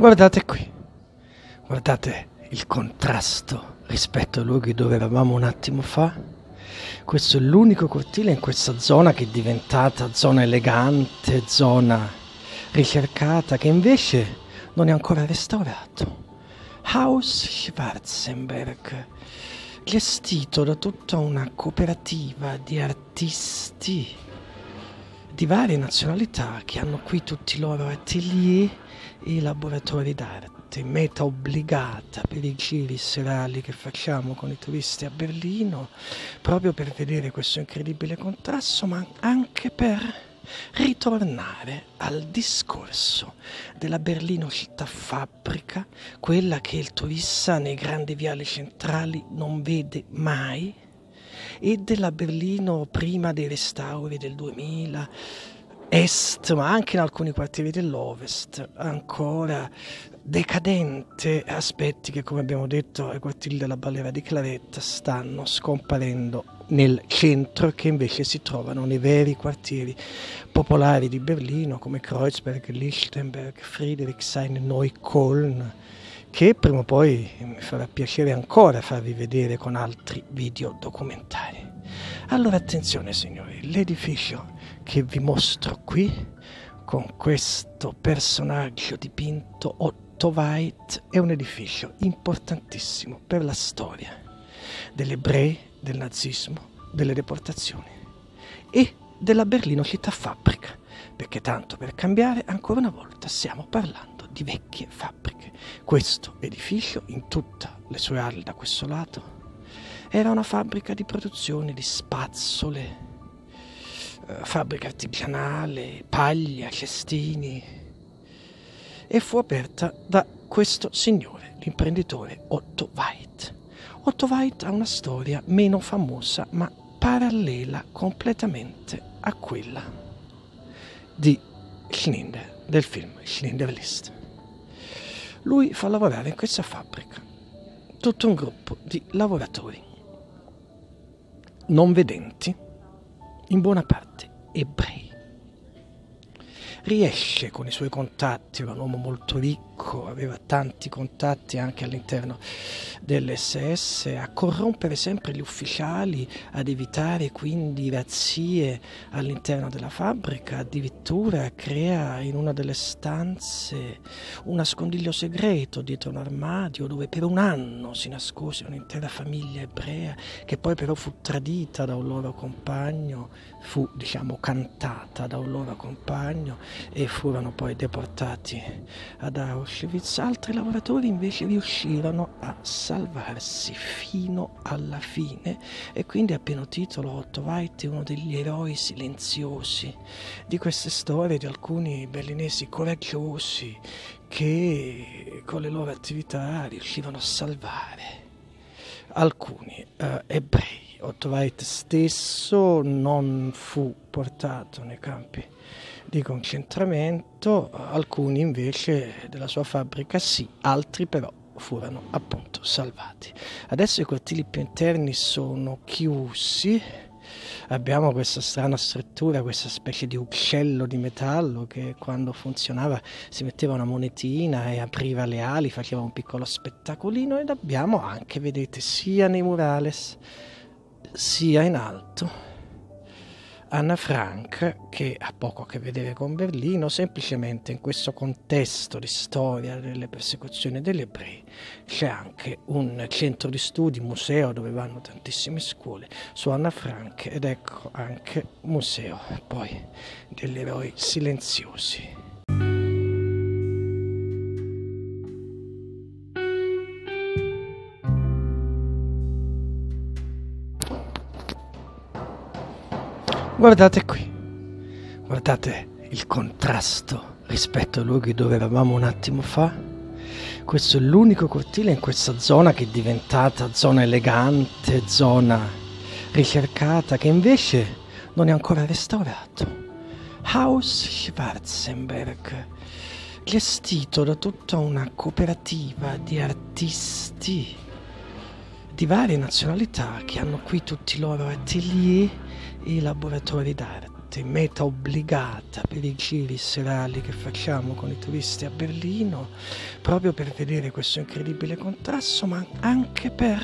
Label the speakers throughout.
Speaker 1: Guardate qui, guardate il contrasto rispetto ai luoghi dove eravamo un attimo fa. Questo è l'unico cortile in questa zona che è diventata zona elegante, zona ricercata, che invece non è ancora restaurato. Haus Schwarzenberg, gestito da tutta una cooperativa di artisti di varie nazionalità che hanno qui tutti i loro atelier e laboratori d'arte, meta obbligata per i giri serali che facciamo con i turisti a Berlino, proprio per vedere questo incredibile contrasto, ma anche per ritornare al discorso della Berlino città fabbrica, quella che il turista nei grandi viali centrali non vede mai, e della Berlino prima dei restauri del 2000, est, ma anche in alcuni quartieri dell'ovest, ancora decadente, aspetti che come abbiamo detto ai quartieri della Ballera di Claretta stanno scomparendo nel centro che invece si trovano nei veri quartieri popolari di Berlino come Kreuzberg, Lichtenberg, Friedrichshain, Neukölln, che prima o poi mi farà piacere ancora farvi vedere con altri video documentari. Allora attenzione signori, l'edificio che vi mostro qui con questo personaggio dipinto Otto White è un edificio importantissimo per la storia degli ebrei, del nazismo, delle deportazioni e della Berlino città fabbrica, perché tanto per cambiare ancora una volta stiamo parlando di vecchie fabbriche. Questo edificio, in tutte le sue ali da questo lato, era una fabbrica di produzione di spazzole, fabbrica artigianale, paglia, cestini e fu aperta da questo signore, l'imprenditore Otto White. Otto White ha una storia meno famosa ma parallela completamente a quella di Schninder, del film Schninder List. Lui fa lavorare in questa fabbrica tutto un gruppo di lavoratori non vedenti, in buona parte ebrei. Riesce con i suoi contatti, era un uomo molto ricco, aveva tanti contatti anche all'interno dell'SS, a corrompere sempre gli ufficiali, ad evitare quindi razzie all'interno della fabbrica, addirittura crea in una delle stanze un nascondiglio segreto dietro un armadio dove per un anno si nascose un'intera famiglia ebrea che poi però fu tradita da un loro compagno, fu diciamo cantata da un loro compagno e furono poi deportati ad Auschwitz. Altri lavoratori invece riuscirono a salvarsi fino alla fine e quindi a pieno titolo Otto White è uno degli eroi silenziosi di queste storie di alcuni berlinesi coraggiosi che con le loro attività riuscivano a salvare alcuni eh, ebrei. Otto White stesso non fu portato nei campi di concentramento, alcuni invece della sua fabbrica sì, altri però furono appunto salvati. Adesso i cortili più interni sono chiusi, abbiamo questa strana struttura, questa specie di uccello di metallo che quando funzionava si metteva una monetina e apriva le ali, faceva un piccolo spettacolino ed abbiamo anche, vedete, sia nei murales sia in alto Anna Frank, che ha poco a che vedere con Berlino, semplicemente in questo contesto di storia delle persecuzioni degli ebrei c'è anche un centro di studi, museo dove vanno tantissime scuole su Anna Frank ed ecco anche museo poi degli eroi silenziosi. Guardate qui, guardate il contrasto rispetto ai luoghi dove eravamo un attimo fa. Questo è l'unico cortile in questa zona che è diventata zona elegante, zona ricercata, che invece non è ancora restaurato. Haus Schwarzenberg, gestito da tutta una cooperativa di artisti di varie nazionalità che hanno qui tutti i loro atelier e laboratori d'arte, meta obbligata per i giri serali che facciamo con i turisti a Berlino, proprio per vedere questo incredibile contrasto, ma anche per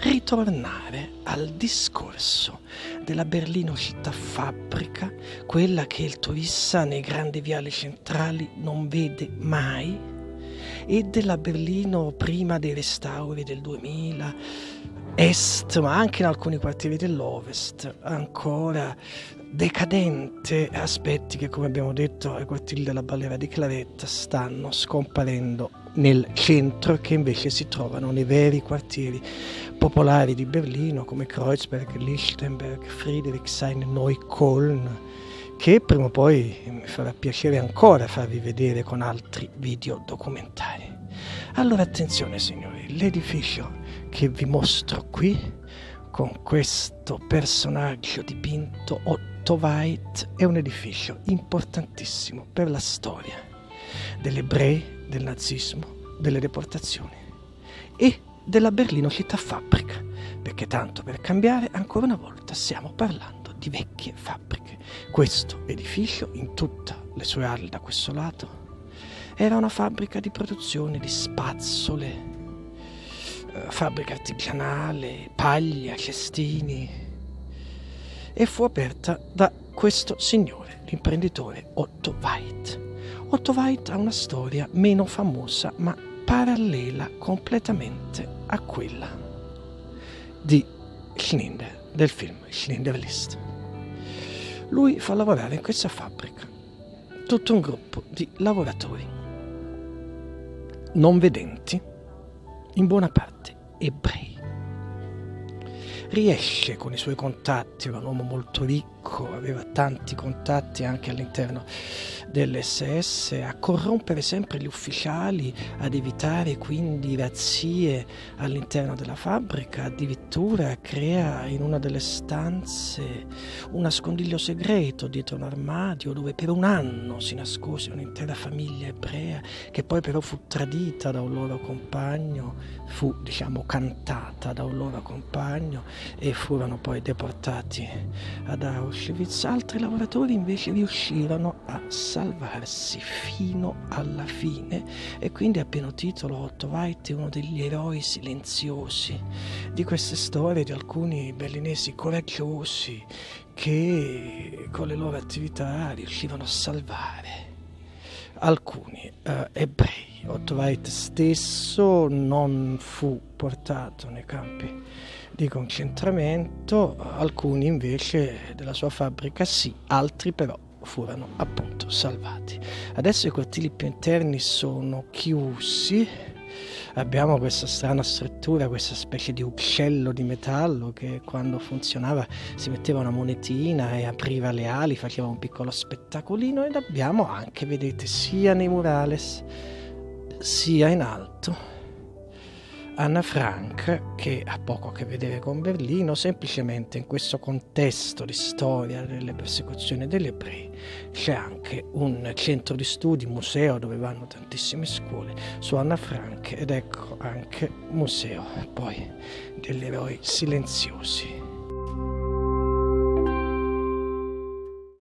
Speaker 1: ritornare al discorso della Berlino città fabbrica, quella che il turista nei grandi viali centrali non vede mai, e della Berlino prima dei restauri del 2000, est, ma anche in alcuni quartieri dell'ovest, ancora decadente, aspetti che come abbiamo detto ai quartieri della Ballera di Claretta stanno scomparendo nel centro che invece si trovano nei veri quartieri popolari di Berlino come Kreuzberg, Lichtenberg, Friedrichshain, Neukölln, che prima o poi mi farà piacere ancora farvi vedere con altri video documentari. Allora attenzione signori, l'edificio che vi mostro qui con questo personaggio dipinto Otto White è un edificio importantissimo per la storia degli ebrei, del nazismo, delle deportazioni e della Berlino città fabbrica, perché tanto per cambiare ancora una volta stiamo parlando di vecchie fabbriche. Questo edificio, in tutte le sue ali da questo lato, era una fabbrica di produzione di spazzole, eh, fabbrica artigianale, paglia, cestini e fu aperta da questo signore, l'imprenditore Otto White. Otto White ha una storia meno famosa ma parallela completamente a quella di Schninder, del film Schninder List. Lui fa lavorare in questa fabbrica tutto un gruppo di lavoratori non vedenti, in buona parte ebrei. Riesce con i suoi contatti, era un uomo molto ricco, aveva tanti contatti anche all'interno dell'SS a corrompere sempre gli ufficiali, ad evitare quindi razzie all'interno della fabbrica, addirittura crea in una delle stanze un nascondiglio segreto dietro un armadio dove per un anno si nascose un'intera famiglia ebrea che poi però fu tradita da un loro compagno, fu diciamo cantata da un loro compagno e furono poi deportati ad Auschwitz. Altri lavoratori invece riuscirono a salvare salvarsi fino alla fine e quindi a pieno titolo Otto White è uno degli eroi silenziosi di queste storie di alcuni berlinesi coraggiosi che con le loro attività riuscivano a salvare alcuni eh, ebrei. Otto White stesso non fu portato nei campi di concentramento, alcuni invece della sua fabbrica sì, altri però furono appunto salvati. Adesso i cortili più interni sono chiusi. Abbiamo questa strana struttura, questa specie di uccello di metallo che quando funzionava si metteva una monetina e apriva le ali, faceva un piccolo spettacolino ed abbiamo anche, vedete, sia nei murales sia in alto Anna Frank, che ha poco a che vedere con Berlino, semplicemente in questo contesto di storia delle persecuzioni degli ebrei c'è anche un centro di studi, museo dove vanno tantissime scuole su Anna Frank ed ecco anche museo poi degli eroi silenziosi.